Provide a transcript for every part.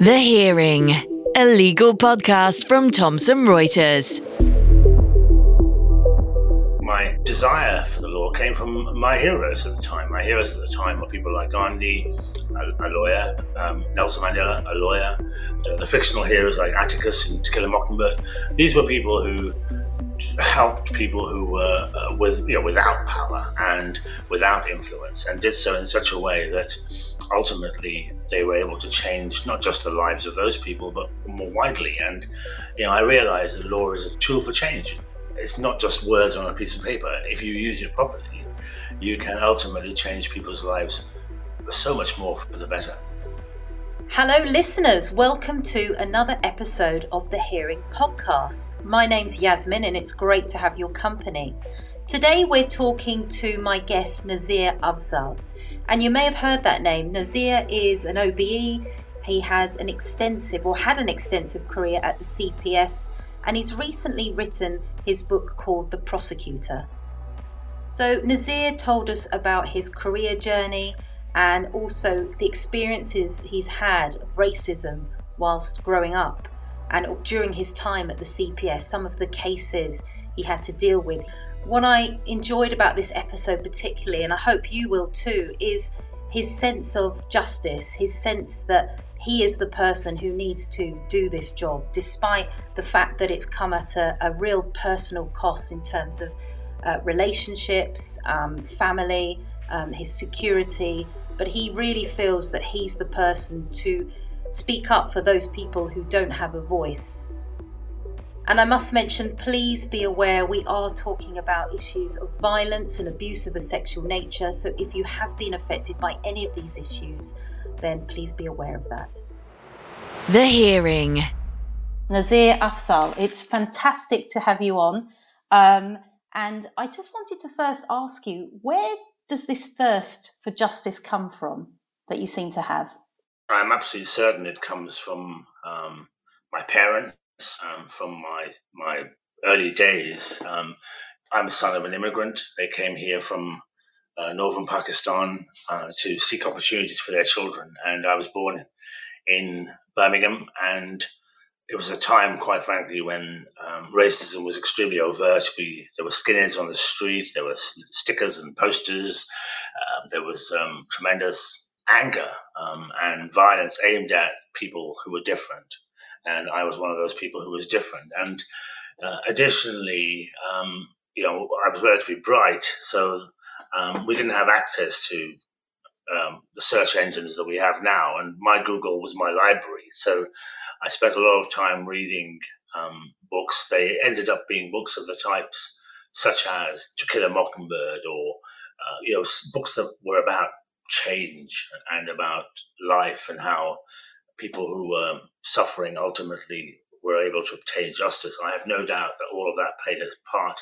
The Hearing, a legal podcast from Thomson Reuters. My desire for the law came from my heroes at the time. My heroes at the time were people like Gandhi, a, a lawyer, um, Nelson Mandela, a lawyer, the fictional heroes like Atticus and To Kill a Mockingbird. These were people who helped people who were uh, with you know without power and without influence, and did so in such a way that ultimately they were able to change not just the lives of those people, but more widely. And you know, I realized that law is a tool for change. It's not just words on a piece of paper. If you use it properly, you can ultimately change people's lives so much more for the better. Hello, listeners. Welcome to another episode of the Hearing Podcast. My name's Yasmin, and it's great to have your company. Today, we're talking to my guest, Nazir Afzal. And you may have heard that name. Nazir is an OBE. He has an extensive, or had an extensive career at the CPS, and he's recently written his book called The Prosecutor. So, Nazir told us about his career journey and also the experiences he's had of racism whilst growing up and during his time at the CPS, some of the cases he had to deal with. What I enjoyed about this episode, particularly, and I hope you will too, is his sense of justice, his sense that he is the person who needs to do this job, despite the fact that it's come at a, a real personal cost in terms of uh, relationships, um, family, um, his security. But he really feels that he's the person to speak up for those people who don't have a voice. And I must mention, please be aware we are talking about issues of violence and abuse of a sexual nature. So if you have been affected by any of these issues, then please be aware of that. The Hearing. Nazir Afzal, it's fantastic to have you on. Um, and I just wanted to first ask you where does this thirst for justice come from that you seem to have? I'm absolutely certain it comes from um, my parents um, from my my early days. Um, I'm a son of an immigrant. They came here from uh, northern Pakistan uh, to seek opportunities for their children, and I was born in Birmingham. And it was a time, quite frankly, when um, racism was extremely overt. We there were skinheads on the street, there were stickers and posters, uh, there was um, tremendous anger um, and violence aimed at people who were different and I was one of those people who was different. And uh, additionally, um, you know, I was relatively bright, so um, we didn't have access to um, the search engines that we have now. And my Google was my library, so I spent a lot of time reading um, books. They ended up being books of the types such as To Kill a Mockingbird, or uh, you know, books that were about change and about life and how people who were suffering ultimately were able to obtain justice. I have no doubt that all of that played a part,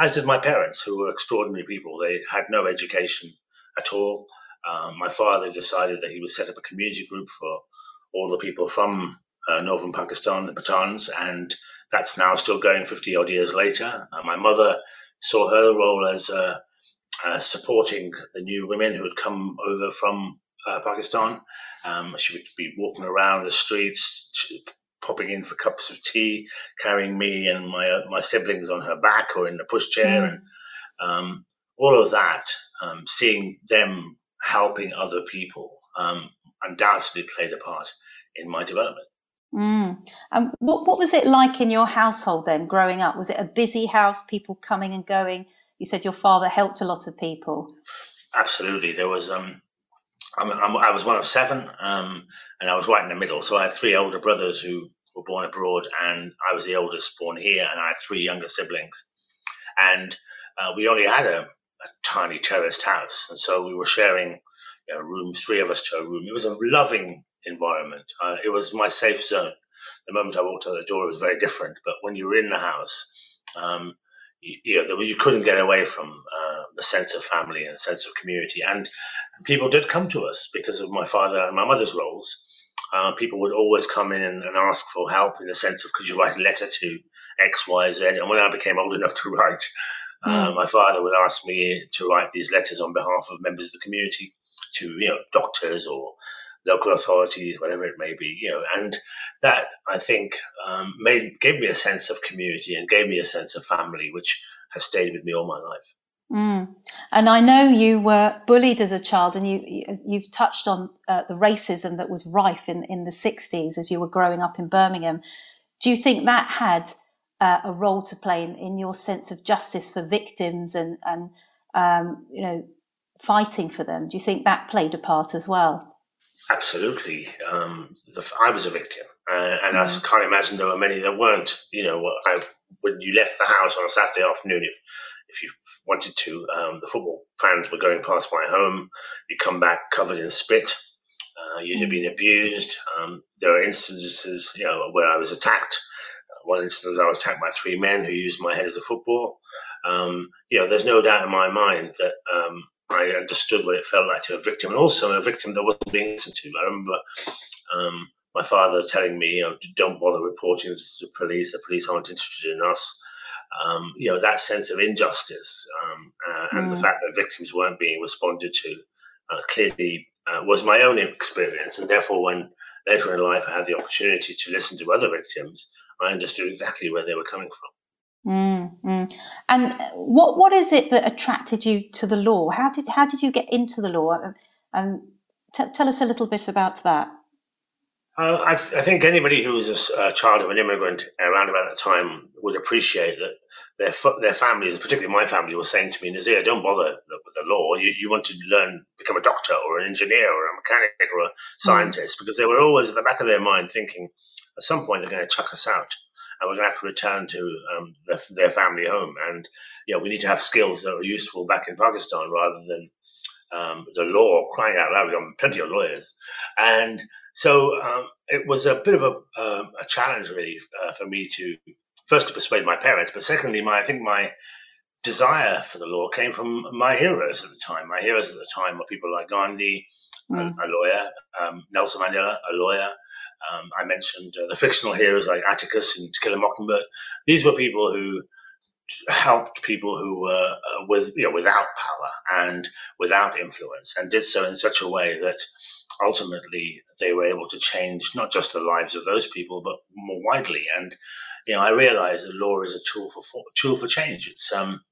as did my parents, who were extraordinary people. They had no education at all. Um, my father decided that he would set up a community group for all the people from uh, northern Pakistan, the Pathans, and that's now still going 50 odd years later. Uh, my mother saw her role as uh, uh supporting the new women who had come over from uh, Pakistan. Um, she would be walking around the streets, popping in for cups of tea, carrying me and my uh, my siblings on her back or in the pushchair, mm. and um, all of that. Um, seeing them helping other people um, undoubtedly played a part in my development. Mm. Um, what, what was it like in your household then, growing up? Was it a busy house, people coming and going? You said your father helped a lot of people. Absolutely, there was um, I'm, I'm, i was one of seven, um, and I was right in the middle. So I had three older brothers who were born abroad, and I was the oldest born here, and I had three younger siblings. And uh, we only had a, a, tiny terraced house, and so we were sharing you know, rooms, three of us to a room. It was a loving environment. Uh, it was my safe zone. The moment I walked out the door, it was very different. But when you were in the house, um, you, you, know, you couldn't get away from uh, the sense of family and a sense of community. And people did come to us because of my father and my mother's roles. Uh, people would always come in and, and, ask for help in the sense of could you write a letter to X, Y, Z? And when I became old enough to write, mm. my father would ask me to write these letters on behalf of members of the community to you know doctors or local authorities, whatever it may be, you know, and that I think um, made gave me a sense of community and gave me a sense of family, which has stayed with me all my life. Mm. And I know you were bullied as a child, and you, you have touched on uh, the racism that was rife in in the '60s as you were growing up in Birmingham. Do you think that had uh, a role to play in, in your sense of justice for victims and and um, you know fighting for them? Do you think that played a part as well? Absolutely. Um, the, I was a victim, uh, and mm. I can't imagine there were many that weren't. You know, I, when you left the house on a Saturday afternoon, if if you wanted to, um, the football fans were going past my home. You come back covered in spit. Uh, you'd have mm. been abused. Um, there are instances, you know, where I was attacked. Uh, one instance, I was attacked by three men who used my head as a football. Um, you know, there's no doubt in my mind that um, I understood what it felt like to a victim, and also a victim that wasn't being listened to. I remember um, my father telling me, you know, don't bother reporting this to the police. The police aren't interested in us. Um, you know, that sense of injustice um, uh, and mm. the fact that victims weren't being responded to uh, clearly uh, was my own experience. And therefore, when later in life I had the opportunity to listen to other victims, I understood exactly where they were coming from. Mm, mm. And what what is it that attracted you to the law? How did how did you get into the law? And um, t- tell us a little bit about that. Uh, I, th- I, think anybody who was a, a, child of an immigrant around about that time would appreciate that their their families, particularly my family, was saying to me, Nazir, don't bother with the law. You, you want to learn, become a doctor or an engineer or a mechanic or a mm. scientist, mm. because they were always at the back of their mind thinking, at some point they're going to chuck us out and we're going to have to return to um, their, their, family home. And yeah, we need to have skills that are useful back in Pakistan rather than um, the law crying out loud. We've got plenty of lawyers, and so um, it was a bit of a, uh, a challenge really uh, for me to first to persuade my parents, but secondly, my I think my desire for the law came from my heroes at the time. My heroes at the time were people like Gandhi, mm. a, a, lawyer, um, Nelson Mandela, a lawyer. Um, I mentioned uh, the fictional heroes like Atticus and To Kill a Mockingbird. These were people who helped people who were uh, with you know without power and without influence, and did so in such a way that ultimately they were able to change not just the lives of those people, but more widely. And you know, I realized that law is a tool for, for tool for change. It's um,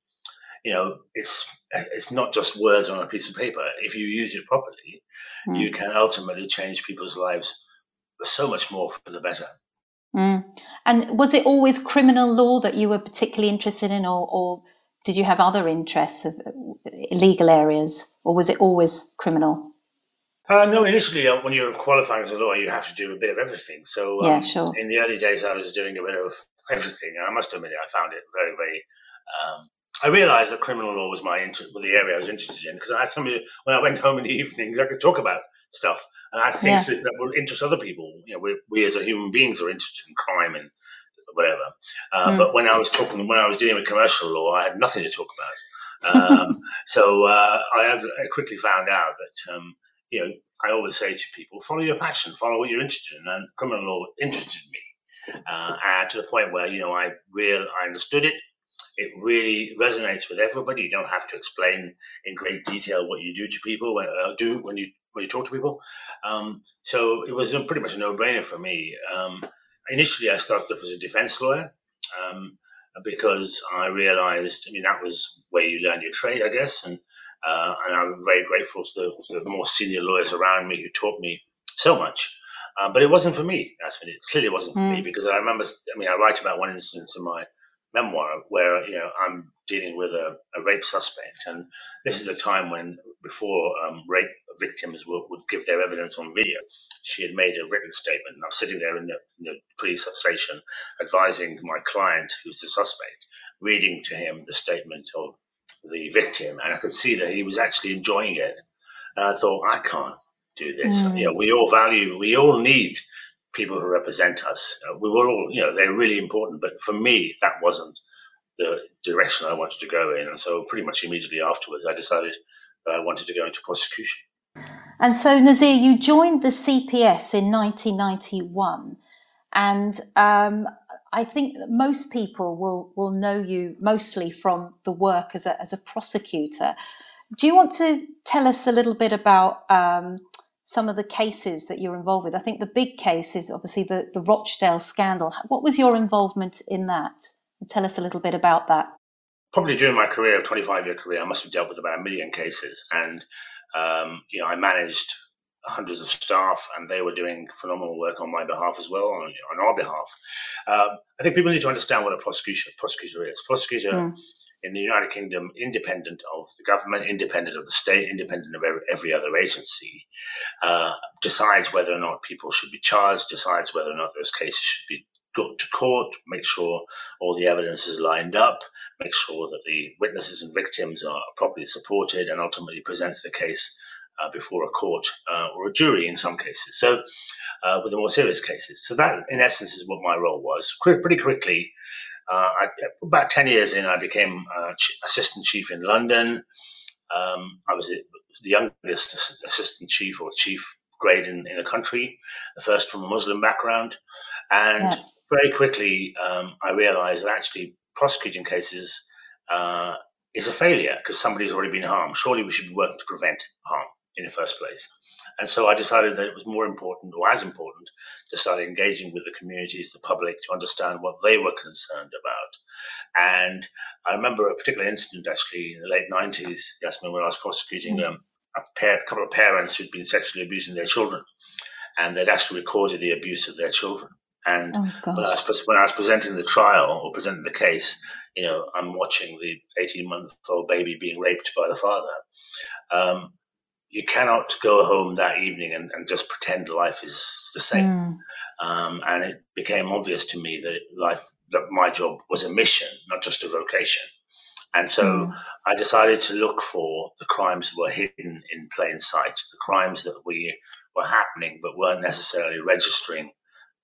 you know, it's it's not just words on a piece of paper. If you use it properly, mm. you can ultimately change people's lives so much more for the better. Mm. And was it always criminal law that you were particularly interested in, or, or did you have other interests of uh, legal areas, or was it always criminal? Uh, no, initially, uh, when you're qualifying as a lawyer, you have to do a bit of everything. So, um, yeah, sure. In the early days, I was doing a bit of everything. and I must admit, I found it very, very um, I realised that criminal law was my interest, well, the area I was interested in, because I had somebody when I went home in the evenings, I could talk about stuff, and I had things yeah. that, would interest other people. You know, we, we, as a human beings are interested in crime and whatever. Uh, mm. But when I was talking, when I was dealing with commercial law, I had nothing to talk about. Um, so uh, I, have, I quickly found out that um, you know I always say to people, follow your passion, follow what you're interested in, and criminal law interested me. Uh, to the point where you know I real I understood it, it really resonates with everybody. You don't have to explain in great detail what you do to people when uh, do when you when you talk to people. Um, so it was a, pretty much a no brainer for me. Um, initially, I started off as a defense lawyer um, because I realized. I mean, that was where you learn your trade, I guess, and uh, and I'm very grateful to the, to the, more senior lawyers around me who taught me so much. Uh, but it wasn't for me. That's when it clearly wasn't for mm. me because I remember. I mean, I write about one instance in my memoir where you know I'm dealing with a, a rape suspect, and this is a time when before um, rape victims would, would, give their evidence on video, she had made a written statement. And I'm sitting there in the, in the police station, advising my client, who's the suspect, reading to him the statement of the victim, and I could see that he was actually enjoying it. And I thought, I can't do this. Mm. You know, we all value, we all need people who represent us. Uh, we were all, you know, they're really important. But for me, that wasn't the direction I wanted to go in. And so, pretty much immediately afterwards, I decided that I wanted to go into prosecution. And so, Nazir, you joined the CPS in 1991. And um, I think most people will, will know you mostly from the work as a, as a prosecutor. Do you want to tell us a little bit about um, some of the cases that you're involved with? I think the big case is obviously the, the Rochdale scandal. What was your involvement in that? Tell us a little bit about that. Probably during my career, of 25 year career, I must have dealt with about a million cases. And, um, you know, I managed hundreds of staff, and they were doing phenomenal work on my behalf as well, on, on our behalf. Um, I think people need to understand what a prosecutor prosecutor is. Prosecutor mm. In the United Kingdom, independent of the government, independent of the state, independent of every, other agency, uh, decides whether or not people should be charged, decides whether or not those cases should be got to court, make sure all the evidence is lined up, make sure that the witnesses and victims are properly supported, and ultimately presents the case uh, before a court uh, or a jury in some cases. So, uh, with the more serious cases. So, that in essence is what my role was. Pretty quickly, uh, I, about 10 years in, I became uh, assistant chief in London. Um, I was the youngest assistant chief or chief grade in, in the country, the first from a Muslim background. And yeah. very quickly, um, I realized that actually prosecuting cases uh, is a failure because somebody's already been harmed. Surely we should be working to prevent harm in the first place. And so I decided that it was more important, or as important, to start engaging with the communities, the public, to understand what they were concerned about. And I remember a particular incident actually in the late 90s, Yasmin, when I was prosecuting mm. um, a, pair, a couple of parents who'd been sexually abusing their children. And they'd actually recorded the abuse of their children. And oh, when, I was, when I was presenting the trial or presenting the case, you know, I'm watching the 18 month old baby being raped by the father. Um, you cannot go home that evening and, and just pretend life is the same. Mm. Um, and it became obvious to me that life, that my job was a mission, not just a vocation. And so mm. I decided to look for the crimes that were hidden in plain sight, the crimes that we were happening but weren't necessarily registering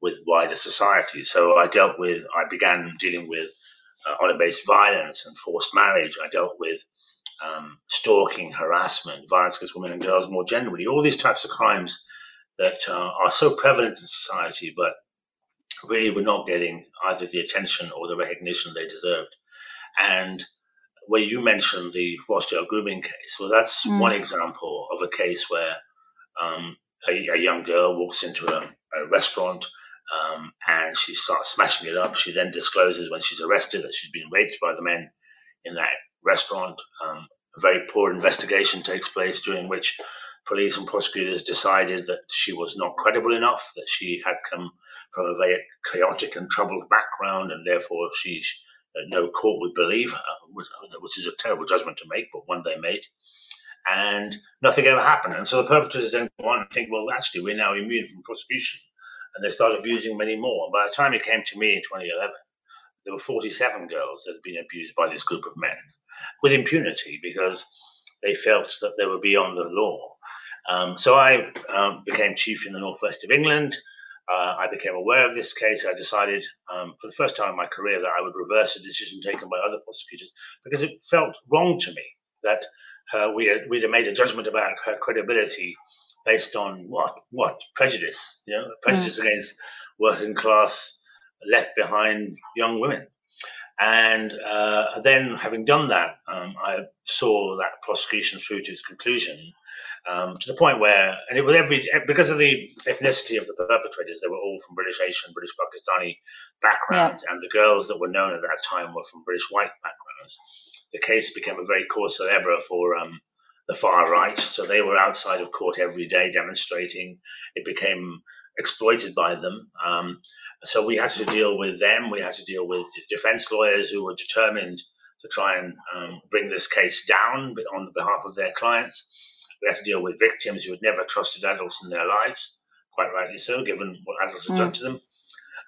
with wider society. So I dealt with, I began dealing with uh, honor-based violence and forced marriage. I dealt with um, stalking, harassment, violence against women and girls more generally, all these types of crimes that uh, are so prevalent in society, but really were not getting either the attention or the recognition they deserved. And where you mentioned the Rochdale grooming case, well, that's mm. one example of a case where um, a, a, young girl walks into a, a restaurant um, and she starts smashing it up. She then discloses when she's arrested that she's been raped by the men in that restaurant. Um, a very poor investigation takes place during which police and prosecutors decided that she was not credible enough, that she had come from a very chaotic and troubled background, and therefore she no court would believe her, which is a terrible judgment to make, but one they made. And nothing ever happened. And so the perpetrators then go on and think, well, actually, we're now immune from prosecution. And they start abusing many more. And by the time it came to me in 2011, there were 47 girls that had been abused by this group of men with impunity because they felt that they were beyond the law. Um, so I um, became chief in the northwest of England. Uh, I became aware of this case. I decided um, for the first time in my career that I would reverse a decision taken by other prosecutors because it felt wrong to me that uh, we had, we'd made a judgment about her credibility based on what what prejudice, you know, prejudice mm. against working class left behind young women. And uh, then, having done that, um, I saw that prosecution through to its conclusion um, to the point where, and it was every, because of the ethnicity of the perpetrators, they were all from British Asian, British Pakistani backgrounds, yeah. and the girls that were known at that time were from British white backgrounds. The case became a very cause celebre for um, the far right. So they were outside of court every day demonstrating. It became exploited by them. Um, so we had to deal with them. We had to deal with defense lawyers who were determined to try and um, bring this case down on behalf of their clients. We had to deal with victims who had never trusted adults in their lives, quite rightly so, given what adults had mm. done to them.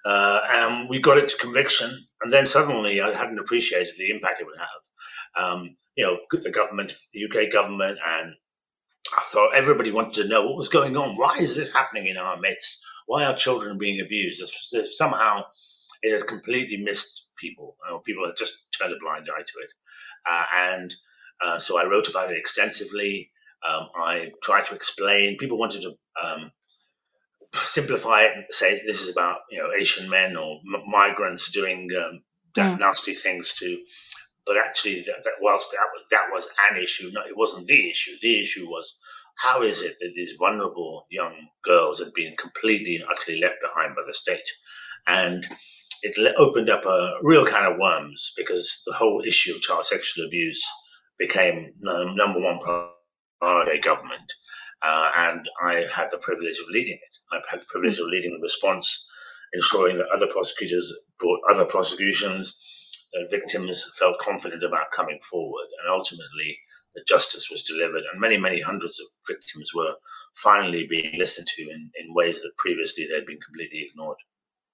Uh, and we got it to conviction, and then suddenly I hadn't appreciated the impact it would have. Um, you know, the government, the UK government, and I thought everybody wanted to know what was going on. Why is this happening in our midst? Why are children being abused? If, somehow it had completely missed people. Know, people had just turned a blind eye to it. Uh, and uh, so I wrote about it extensively. Um, I tried to explain. People wanted to um, simplify it and say this is about you know Asian men or m- migrants doing um, mm. nasty things to but actually, that, that whilst that, that was an issue, no, it wasn't the issue. The issue was how is it that these vulnerable young girls had been completely and utterly left behind by the state? And it opened up a real kind of worms because the whole issue of child sexual abuse became number one priority government. Uh, and I had the privilege of leading it. I've had the privilege of leading the response, ensuring that other prosecutors brought other prosecutions, that victims felt confident about coming forward, and ultimately that justice was delivered, and many, many hundreds of victims were finally being listened to in, in ways that previously they'd been completely ignored.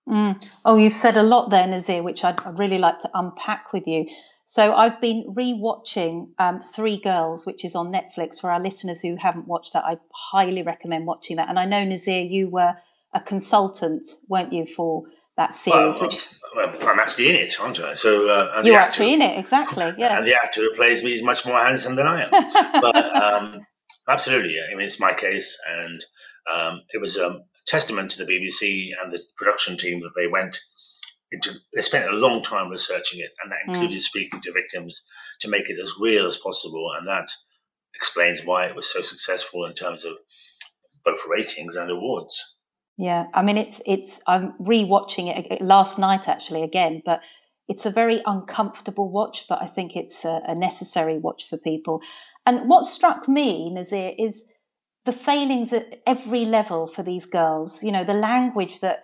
Mm. Oh, you've said a lot there, Nazir, which I'd, I'd really like to unpack with you. So I've been rewatching um, Three Girls, which is on Netflix. For our listeners who haven't watched that, I highly recommend watching that. And I know Nazir, you were a consultant, weren't you, for that series? Well, which... well I'm actually in it, aren't I? So uh, you're actually in it, exactly. Yeah. And the actor who plays me is much more handsome than I am. but um, absolutely, I mean, it's my case, and um, it was a testament to the BBC and the production team that they went into, they spent a long time researching it, and that hmm. included mm. speaking to victims to make it as real as possible. And that explains why it was so successful in terms of both ratings and awards. Yeah, I mean, it's it's. I'm rewatching it last night actually again, but it's a very uncomfortable watch. But I think it's a, a necessary watch for people. And what struck me, Nazir, is the failings at every level for these girls. You know, the language that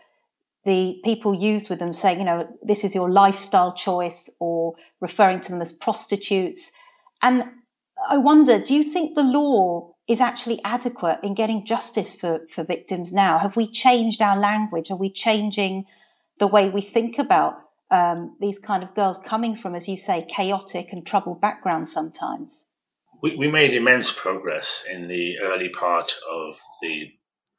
the people use with them saying, you know, this is your lifestyle choice or referring to them as prostitutes. And I wonder, do you think the law is actually adequate in getting justice for, for victims now? Have we changed our language? Are we changing the way we think about um, these kind of girls coming from, as you say, chaotic and troubled backgrounds sometimes? We, we made immense progress in the early part of the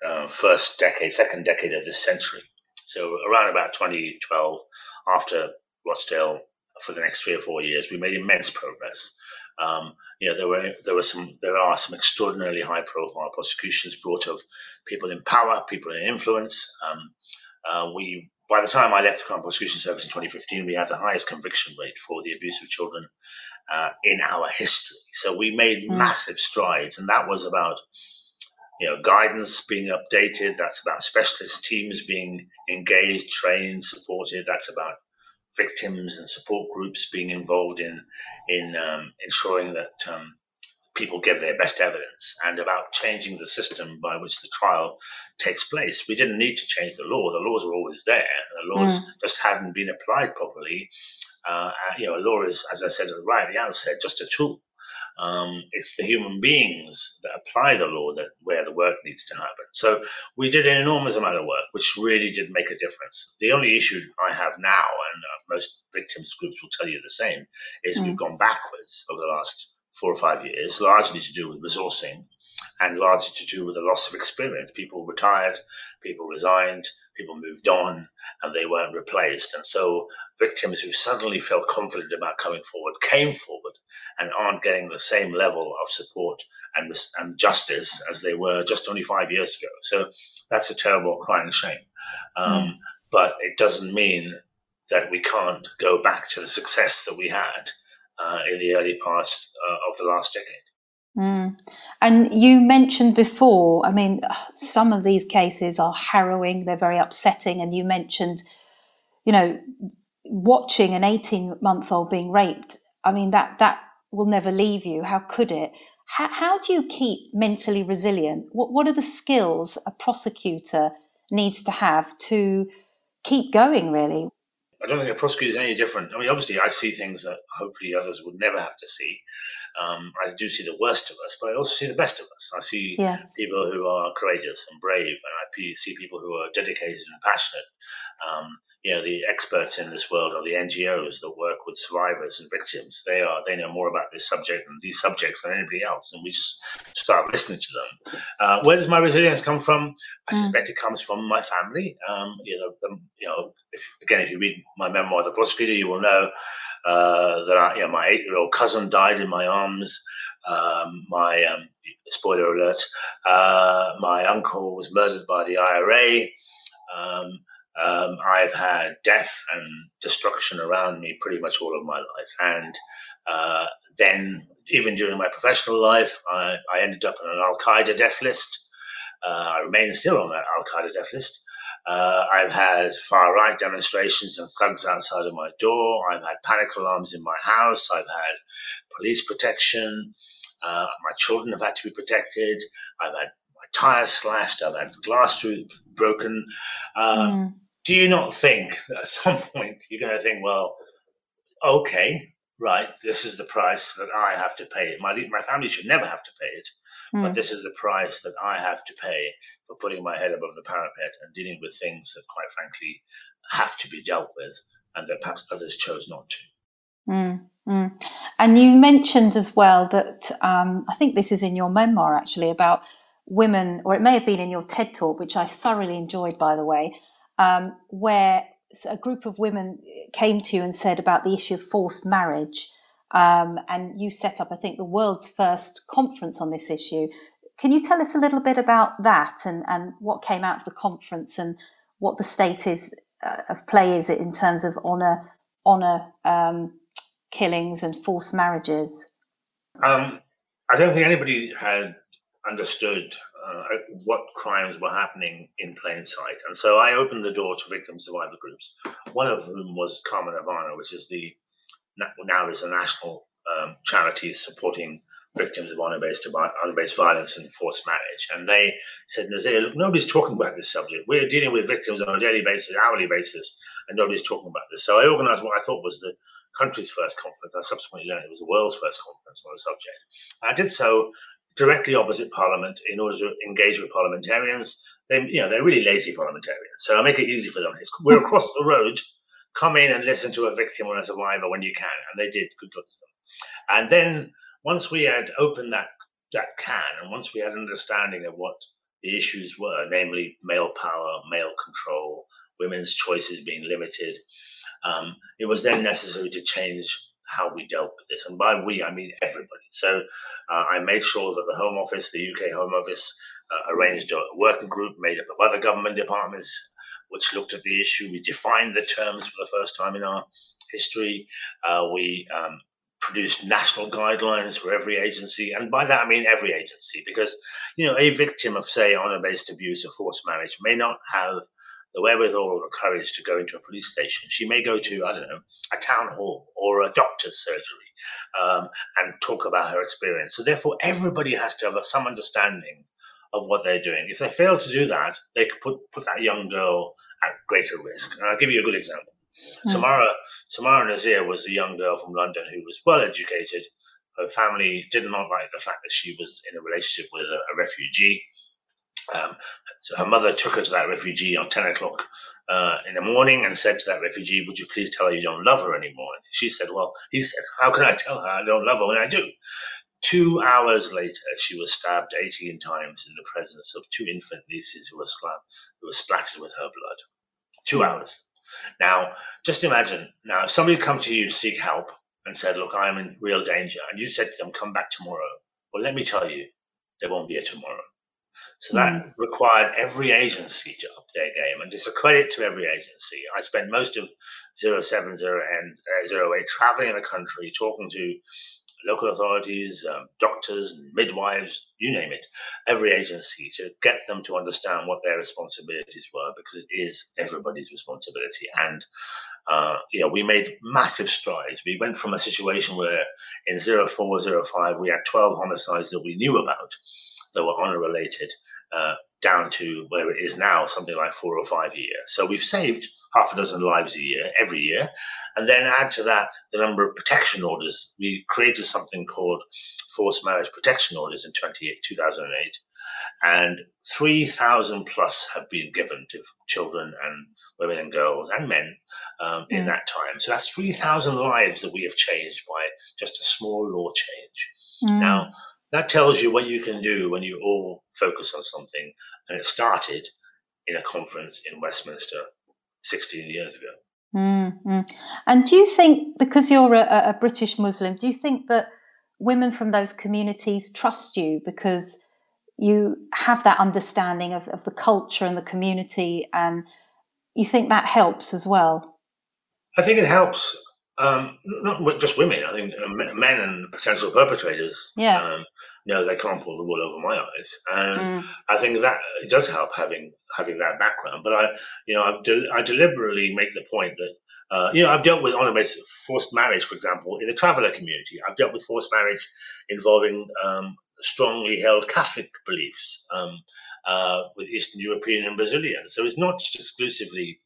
uh, first decade, second decade of this century. So around about 2012, after Rochdale, for the next three or four years, we made immense progress. Um, you know, there were there were some there are some extraordinarily high profile prosecutions brought of people in power, people in influence. Um, uh, we by the time I left the Crown Prosecution Service in 2015, we had the highest conviction rate for the abuse of children uh, in our history. So we made mm. massive strides, and that was about you know, guidance being updated. That's about specialist teams being engaged, trained, supported. That's about victims and support groups being involved in in um, ensuring that um, people give their best evidence, and about changing the system by which the trial takes place. We didn't need to change the law; the laws were always there. The laws mm. just hadn't been applied properly. Uh, you know, a law is, as I said right at the outset, just a tool. Um, it's the human beings that apply the law that where the work needs to happen. So we did an enormous amount of work, which really did make a difference. The only issue I have now, and uh, most victims groups will tell you the same, is mm. we've gone backwards over the last four or five years, largely to do with resourcing and largely to do with the loss of experience. People retired, people resigned, people moved on, and they weren't replaced. And so victims who suddenly felt confident about coming forward came forward and aren't getting the same level of support and, and justice as they were just only five years ago. So that's a terrible crying shame. Um, mm. But it doesn't mean that we can't go back to the success that we had uh, in the early parts uh, of the last decade. Mm. And you mentioned before, I mean, some of these cases are harrowing, they're very upsetting. And you mentioned, you know, watching an 18 month old being raped. I mean, that, that will never leave you. How could it? How, how do you keep mentally resilient? What, what are the skills a prosecutor needs to have to keep going, really? I don't think a prosecutor is any different. I mean, obviously, I see things that hopefully others would never have to see. Um, I do see the worst of us, but I also see the best of us. I see yeah. people who are courageous and brave, and I see people who are dedicated and passionate. Um, you know, the experts in this world are the NGOs that work with survivors and victims. They are they know more about this subject and these subjects than anybody else, and we just start listening to them. Uh, where does my resilience come from? I mm. suspect it comes from my family. Um, you know, the, you know, if again, if you read my memoir, The Prosecutor, you will know uh, that I, you know, my eight-year-old cousin died in my arms. Um, my um, spoiler alert: uh, my uncle was murdered by the IRA. Um, um, I've had death and destruction around me pretty much all of my life, and uh, then even during my professional life, I, I ended up on an Al Qaeda death list. Uh, I remain still on that Al Qaeda death list. Uh, I've had far right demonstrations and thugs outside of my door. I've had panic alarms in my house. I've had police protection. Uh, my children have had to be protected. I've had my tires slashed. I've had glass broken. mm. Do you not think at some point you're going to think, well, okay, right, this is the price that I have to pay. My, my family should never have to pay it, mm. but hmm. this is the price that I have to pay for putting my head above the parapet and dealing with things that, quite frankly, have to be dealt with and that perhaps others chose not to. Mm, mm. And you mentioned as well that um, I think this is in your memoir actually about women, or it may have been in your TED talk, which I thoroughly enjoyed, by the way, um, where a group of women came to you and said about the issue of forced marriage. Um, and you set up, I think, the world's first conference on this issue. Can you tell us a little bit about that and, and what came out of the conference and what the state is uh, of play is it in terms of honour honour um, killings and forced marriages? Um, I don't think anybody had understood uh, what crimes were happening in plain sight. And so I opened the door to victim survivor groups, one of whom was Karma Nirvana, which is the now is a national um, charity supporting victims of honor-based, honor-based violence and forced marriage. And they said, Nazir, look, nobody's talking about this subject. We're dealing with victims on a daily basis, hourly basis, and nobody's talking about this. So I organized what I thought was the country's first conference. I subsequently learned it was the world's first conference on the subject. I did so directly opposite Parliament in order to engage with parliamentarians. They, you know, they're really lazy parliamentarians, so I make it easy for them. It's, we're across the road. Come in and listen to a victim or a survivor when you can, and they did. Good luck to them. And then once we had opened that that can, and once we had an understanding of what the issues were, namely male power, male control, women's choices being limited, um, it was then necessary to change how we dealt with this. And by we, I mean everybody. So uh, I made sure that the Home Office, the UK Home Office, uh, arranged a working group made up of other government departments which looked at the issue. We defined the terms for the first time in our history. Uh, we um, produced national guidelines for every agency. And by that, I mean every agency, because, you know, a victim of, say, honor based abuse or forced marriage may not have the wherewithal or the courage to go into a police station. She may go to, I don't know, a town hall or a doctor's surgery um, and talk about her experience. So, therefore, everybody has to have some understanding of what they're doing. If they fail to do that, they could put, put that young girl at greater risk. And I'll give you a good example. Mm. Samaira, Samaira Nazir was a young girl from London who was well educated. Her family did not like the fact that she was in a relationship with a, a refugee. Um, so her mother took her to that refugee on 10 o'clock uh, in the morning and said to that refugee, Would you please tell her you don't love her anymore? And she said, Well, he said, How can I tell her I don't love her when I do? Two hours later, she was stabbed 18 times in the presence of two infant nieces who were, slapped, who were splattered with her blood. Two hours. Now, just imagine now, if somebody come to you to seek help and said, Look, I am in real danger, and you said to them, Come back tomorrow. Well, let me tell you, there won't be a tomorrow so that mm. required every agency to up their game, and it's a credit to every agency. I spent most of 070 and uh, 08 traveling in the country, talking to local authorities, um, doctors, midwives, you name it, every agency to get them to understand what their responsibilities were because it is everybody's responsibility. And, uh, you know, we made massive strides. We went from a situation where in 0405 we had 12 homicides that we knew about that were honor related uh, down to where it is now, something like four or five a year. So we've saved half a dozen lives a year, every year. And then add to that the number of protection orders. We created something called forced marriage protection orders in 2008. And 3,000 plus have been given to children and women and girls and men um, in mm. that time. So that's 3,000 lives that we have changed by just a small law change. Mm. Now, that tells you what you can do when you all focus on something. And it started in a conference in Westminster 16 years ago. Mm-hmm. And do you think, because you're a, a, British Muslim, do you think that women from those communities trust you because you have that understanding of, of the culture and the community, and you think that helps as well? I think it helps Um, not just women. I think uh, men and potential perpetrators. Yeah. Um, know they can't pull the wool over my eyes, and Mm. I think that it does help having having that background. But I, you know, I've del- I deliberately make the point that uh, you know I've dealt with on based forced marriage, for example, in the traveller community. I've dealt with forced marriage involving um, strongly held Catholic beliefs um, uh, with Eastern European and Brazilian. So it's not just exclusively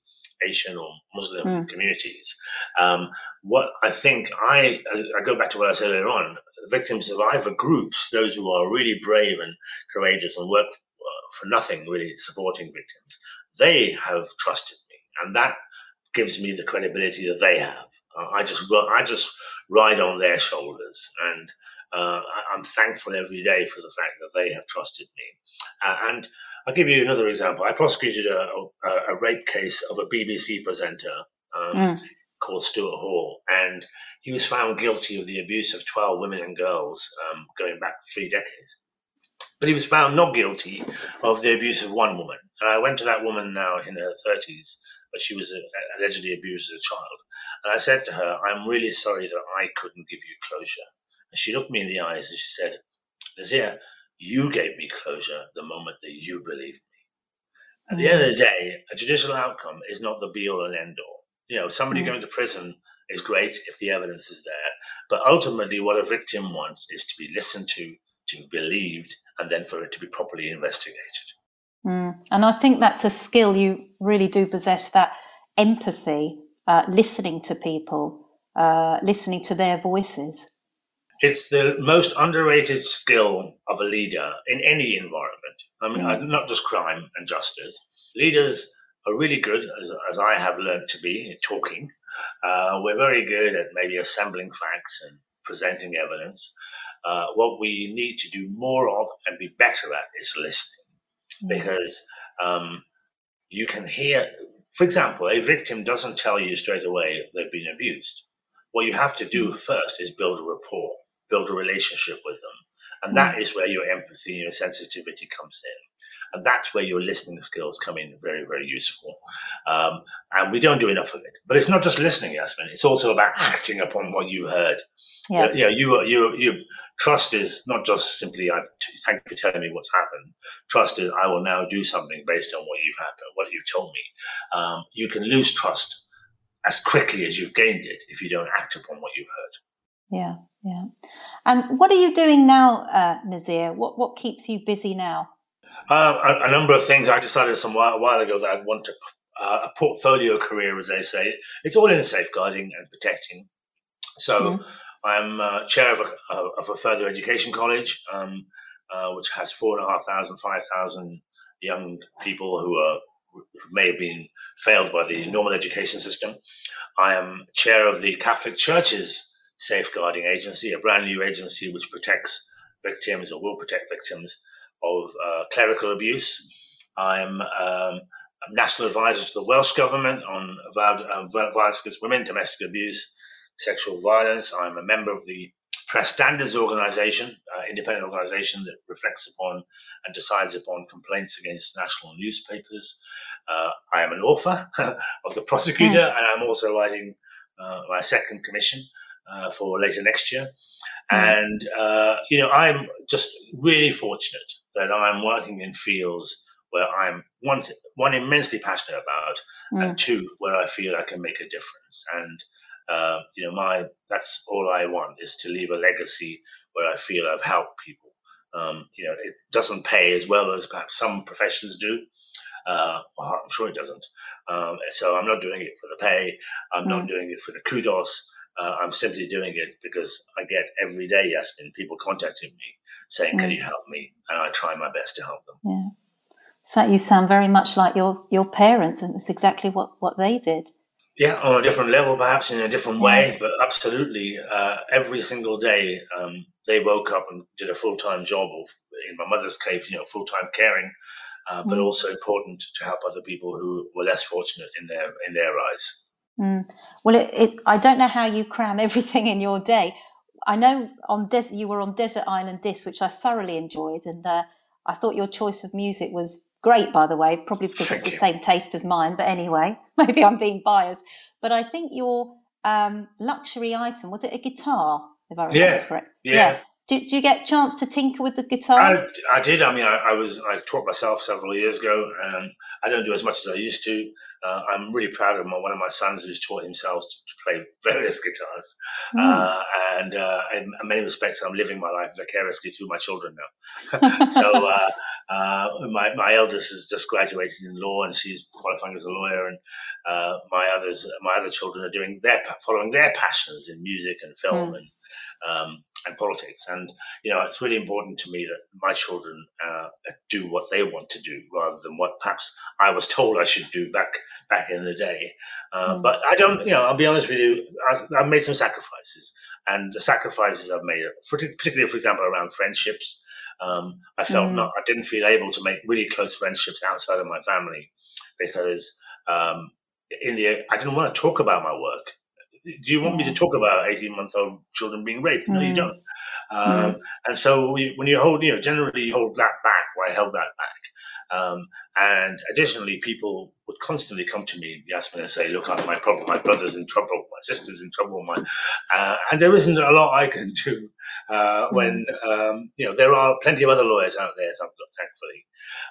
Asian or Muslim Mm. communities. Um, what I think I, as I go back to what I said earlier on, victim survivor groups, those who are really brave and courageous and work uh, for nothing really supporting victims, they have trusted me, and that gives me the credibility that they have. Uh, I just I just ride on their shoulders, and uh, I'm thankful every day for the fact that they have trusted me. Uh, and I'll give you another example. I prosecuted a, a, a rape case of a BBC presenter. Um, Mm. called Stuart Hall, and he was found guilty of the abuse of 12 women and girls um, going back three decades. But he was found not guilty of the abuse of one woman. And I went to that woman now in her 30s, but she was allegedly abused as a child. And I said to her, I'm really sorry that I couldn't give you closure. And she looked me in the eyes and she said, Nazir, you gave me closure the moment that you believed me. At the end of the day, a judicial outcome is not the be all and end all. You know, somebody Mm. going to prison is great if the evidence is there, but ultimately, what a victim wants is to be listened to, to be believed, and then for it to be properly investigated. Mm. And I think that's a skill you really do possess that empathy, uh, listening to people, uh, listening to their voices. It's the most underrated skill of a leader in any environment. I mean, Mm. not just crime and justice. Leaders are really good, as, as I have learned to be, at talking. Uh, we're very good at maybe assembling facts and presenting evidence. Uh, what we need to do more of and be better at is listening because um, you can hear, for example, a victim doesn't tell you straight away they've been abused. What you have to do first is build a rapport, build a relationship with them. And that is where your empathy and your sensitivity comes in. And that's where your listening skills come in very, very useful. Um, and we don't do enough of it. But it's not just listening, Yasmin. It's also about acting upon what you heard. Yeah. You know, you, you, you, trust is not just simply, I thank you for telling me what's happened. Trust is, I will now do something based on what you've happened, what you've told me. Um, you can lose trust as quickly as you've gained it if you don't act upon what you've heard. Yeah, yeah. And what are you doing now, uh, Nazir? What what keeps you busy now? Um, a, a, number of things. I decided some while, a while ago that I'd want to, uh, a portfolio career, as they say. It's all in safeguarding and protecting. So mm. I'm uh, chair of a, of a, further education college, um, uh, which has four and a half thousand, five thousand young people who are who may have been failed by the normal education system. I am chair of the Catholic Church's safeguarding agency, a brand new agency which protects victims or will protect victims of uh, clerical abuse. I'm um, national advisor to the Welsh government on um, violence against women, domestic abuse, sexual violence. I'm a member of the Press Standards Organisation, uh, independent organisation that reflects upon and decides upon complaints against national newspapers. Uh, I am an author of The Prosecutor, mm. and I'm also writing uh, my second commission uh, for later next year. Mm. And, uh, you know, I'm just really fortunate that I'm working in fields where I'm one, one immensely passionate about, mm. and two, where I feel I can make a difference. And, uh, you know, my that's all I want is to leave a legacy where I feel I've helped people. Um, you know, it doesn't pay as well as perhaps some professions do. Uh, well, I'm sure it doesn't. Um, so I'm not doing it for the pay. I'm mm. not doing it for the kudos. Uh, I'm simply doing it because I get every day, Yasmin, people contacting me saying, "Can mm. you help me?" And I try my best to help them. Yeah. So you sound very much like your your parents, and it's exactly what what they did. Yeah, on a different level, perhaps in a different way, but absolutely, uh, every single day um, they woke up and did a full time job of, in my mother's case, you know, full time caring, uh, but mm. also important to help other people who were less fortunate in their in their eyes. Mm. Well, it, it, I don't know how you cram everything in your day. I know on Des- you were on Desert Island Disc, which I thoroughly enjoyed, and uh, I thought your choice of music was great. By the way, probably because Thank it's you. the same taste as mine. But anyway, maybe I'm being biased. But I think your um, luxury item. Was it a guitar? If I remember Yeah, correct. yeah. Do, do you get a chance to tinker with the guitar? I, I did. I mean, I, I was I taught myself several years ago, and I don't do as much as I used to. Uh, I'm really proud of my, one of my sons who's taught himself to, to play various guitars, Mm. uh, and uh, in many respects, I'm living my life vicariously through my children now. so uh, uh, my my eldest has just graduated in law, and she's qualifying as a lawyer, and uh, my others my other children are doing their following their passions in music and film Mm. and um, and politics, and you know, it's really important to me that my children uh, do what they want to do rather than what perhaps I was told I should do back back in the day. Uh, Mm. But I don't, you know, I'll be honest with you, I, I've made some sacrifices, and the sacrifices I've made, for- particularly for example around friendships. Um, I felt Mm. not, I didn't feel able to make really close friendships outside of my family because um, in the I didn't want to talk about my work. Do you want me to talk about eighteen month old children being raped? No, you Mm. don't. Um, And so we, when you hold, you know, generally you hold that back. Well, I held that back. Um, and additionally, people would constantly come to me, Yasmin, and say, "Look, I my problem. My brother's in trouble. My sister's in trouble. My," uh, and there isn't a lot I can do uh, when um, you know there are plenty of other lawyers out there, thank- thankfully,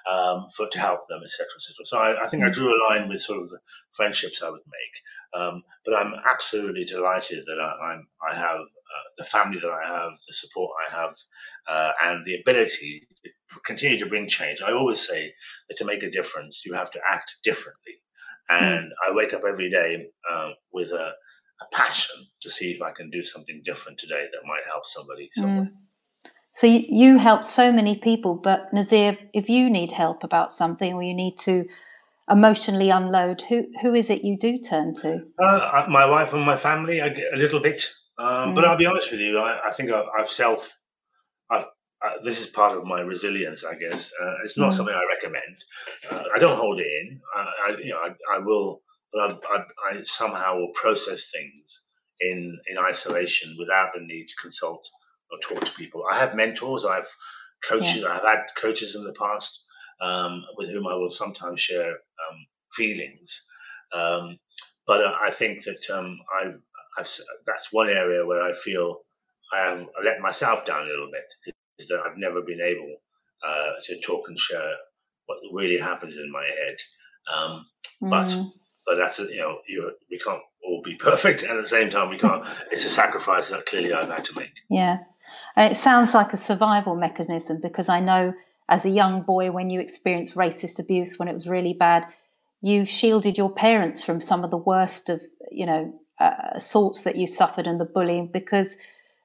um, for to help them, etc., etc. So I, I think I Mm. drew a line with sort of the friendships I would make. Um, but I'm absolutely delighted that I, I'm, I have uh, the family that I have, the support I have, uh, and the ability continue to bring change. I always say that to make a difference, you have to act differently. And I wake up every day uh, with a, a passion to see if I can do something different today that might help somebody somewhere. Mm. So you, you help so many people, but Nazir, if you need help about something or you need to emotionally unload, who who is it you do turn to? Uh, my wife and my family, a little bit, um, but Mm. I'll be honest with you. I, I think I, I've self. I've, uh, this is part of my resilience, I guess. Uh, it's not Mm. something I recommend. Uh, I don't hold it in. I, I you know, I, I will, but I, I, I somehow will process things in in isolation without the need to consult or talk to people. I have mentors. I have coaches. I've had coaches in the past um, with whom I will sometimes share um, feelings. Um, but uh, I think that um, I've, I've, that's one area where I feel I have let myself down a little bit. Is that I've never been able uh, to talk and share what really happens in my head. Um, But- Mm. but that's you know you we can't all be perfect, and at the same time we can't. It's a sacrifice that clearly I've had to make. Yeah. And it sounds like a survival mechanism because I know as a young boy, when you experienced racist abuse, when it was really bad, you shielded your parents from some of the worst of, you know, uh, assaults that you suffered and the bullying because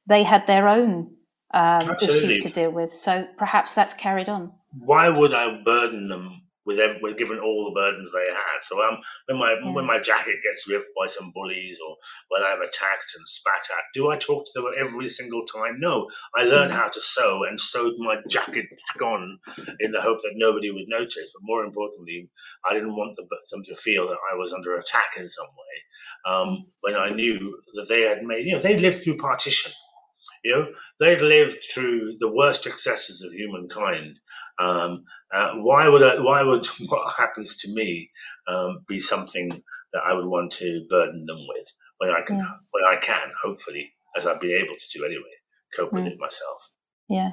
they had their own um, issues to deal with. So perhaps that's carried on. Why would I burden them with, ev- with given all the burdens they had? So um, when my Yeah. when my jacket gets ripped by some bullies, or when I'm attacked and spat at, do I talk to them every single time? No, I learned Mm. how to sew and sewed my jacket back on in the hope that nobody would notice. But more importantly, I didn't want them, them to feel that I was under attack in some way. Um, when I knew that they had made, you know, they lived through partition. You know, they'd lived through the worst excesses of humankind. Um, uh, why would I, why would what happens to me um, be something that I would want to burden them with when I can Yeah. when I can hopefully as I've been able to do anyway cope with Mm. it myself. Yeah.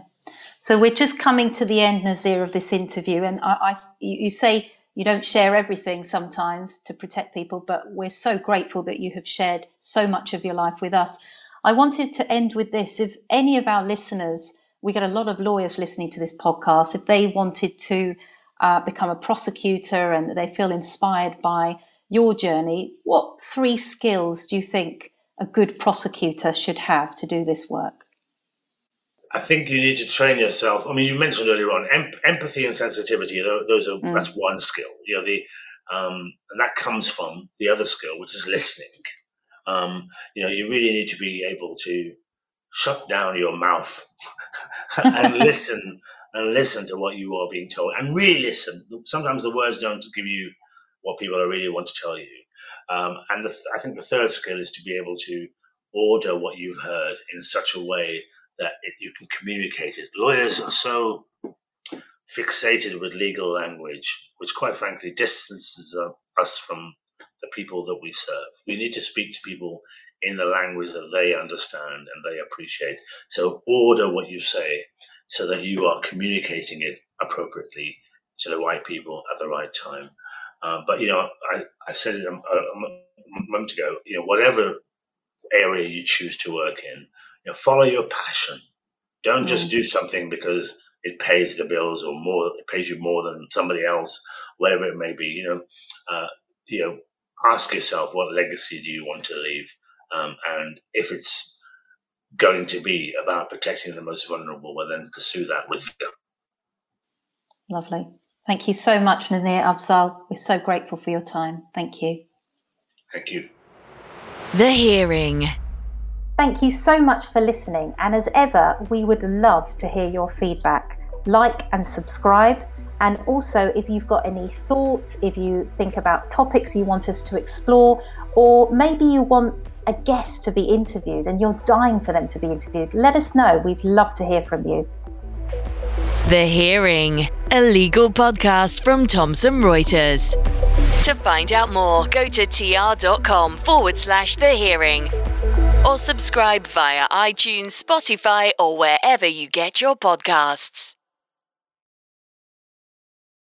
So we're just coming to the end, Nazir, of this interview, and I, I you say you don't share everything sometimes to protect people, but we're so grateful that you have shared so much of your life with us. I wanted to end with this: if any of our listeners, we get a lot of lawyers listening to this podcast, if they wanted to uh, become a prosecutor and they feel inspired by your journey, what three skills do you think a good prosecutor should have to do this work? I think you need to train yourself. I mean, you mentioned earlier on em- empathy and sensitivity. Those are Mm. that's one skill. You know the um, and that comes from the other skill, which is listening. Um, you know, you really need to be able to shut down your mouth and listen and listen to what you are being told and really listen. Sometimes the words don't give you what people are really want to tell you. Um, and the th- I think the third skill is to be able to order what you've heard in such a way that it, you can communicate it. Lawyers are so fixated with legal language, which quite frankly distances us from the people that we serve. We need to speak to people in the language that they understand and they appreciate. So order what you say so that you are communicating it appropriately to the right people at the right time. Uh, but you know, I, I said it a, a month ago. You know, whatever area you choose to work in, you know, follow your passion. Don't mm. just do something because it pays the bills or more. It pays you more than somebody else, whatever it may be. You know, uh, you know, ask yourself what legacy do you want to leave, um, and if it's going to be about protecting the most vulnerable, well, then pursue that with you. Lovely. Thank you so much, Nazir Afzal. We're so grateful for your time. Thank you. Thank you. The Hearing. Thank you so much for listening. And as ever, we would love to hear your feedback. Like and subscribe. And also, if you've got any thoughts, if you think about topics you want us to explore, or maybe you want a guest to be interviewed and you're dying for them to be interviewed, let us know. We'd love to hear from you. The Hearing, a legal podcast from Thomson Reuters. To find out more, go to tr.com forward slash the hearing or subscribe via iTunes, Spotify, or wherever you get your podcasts.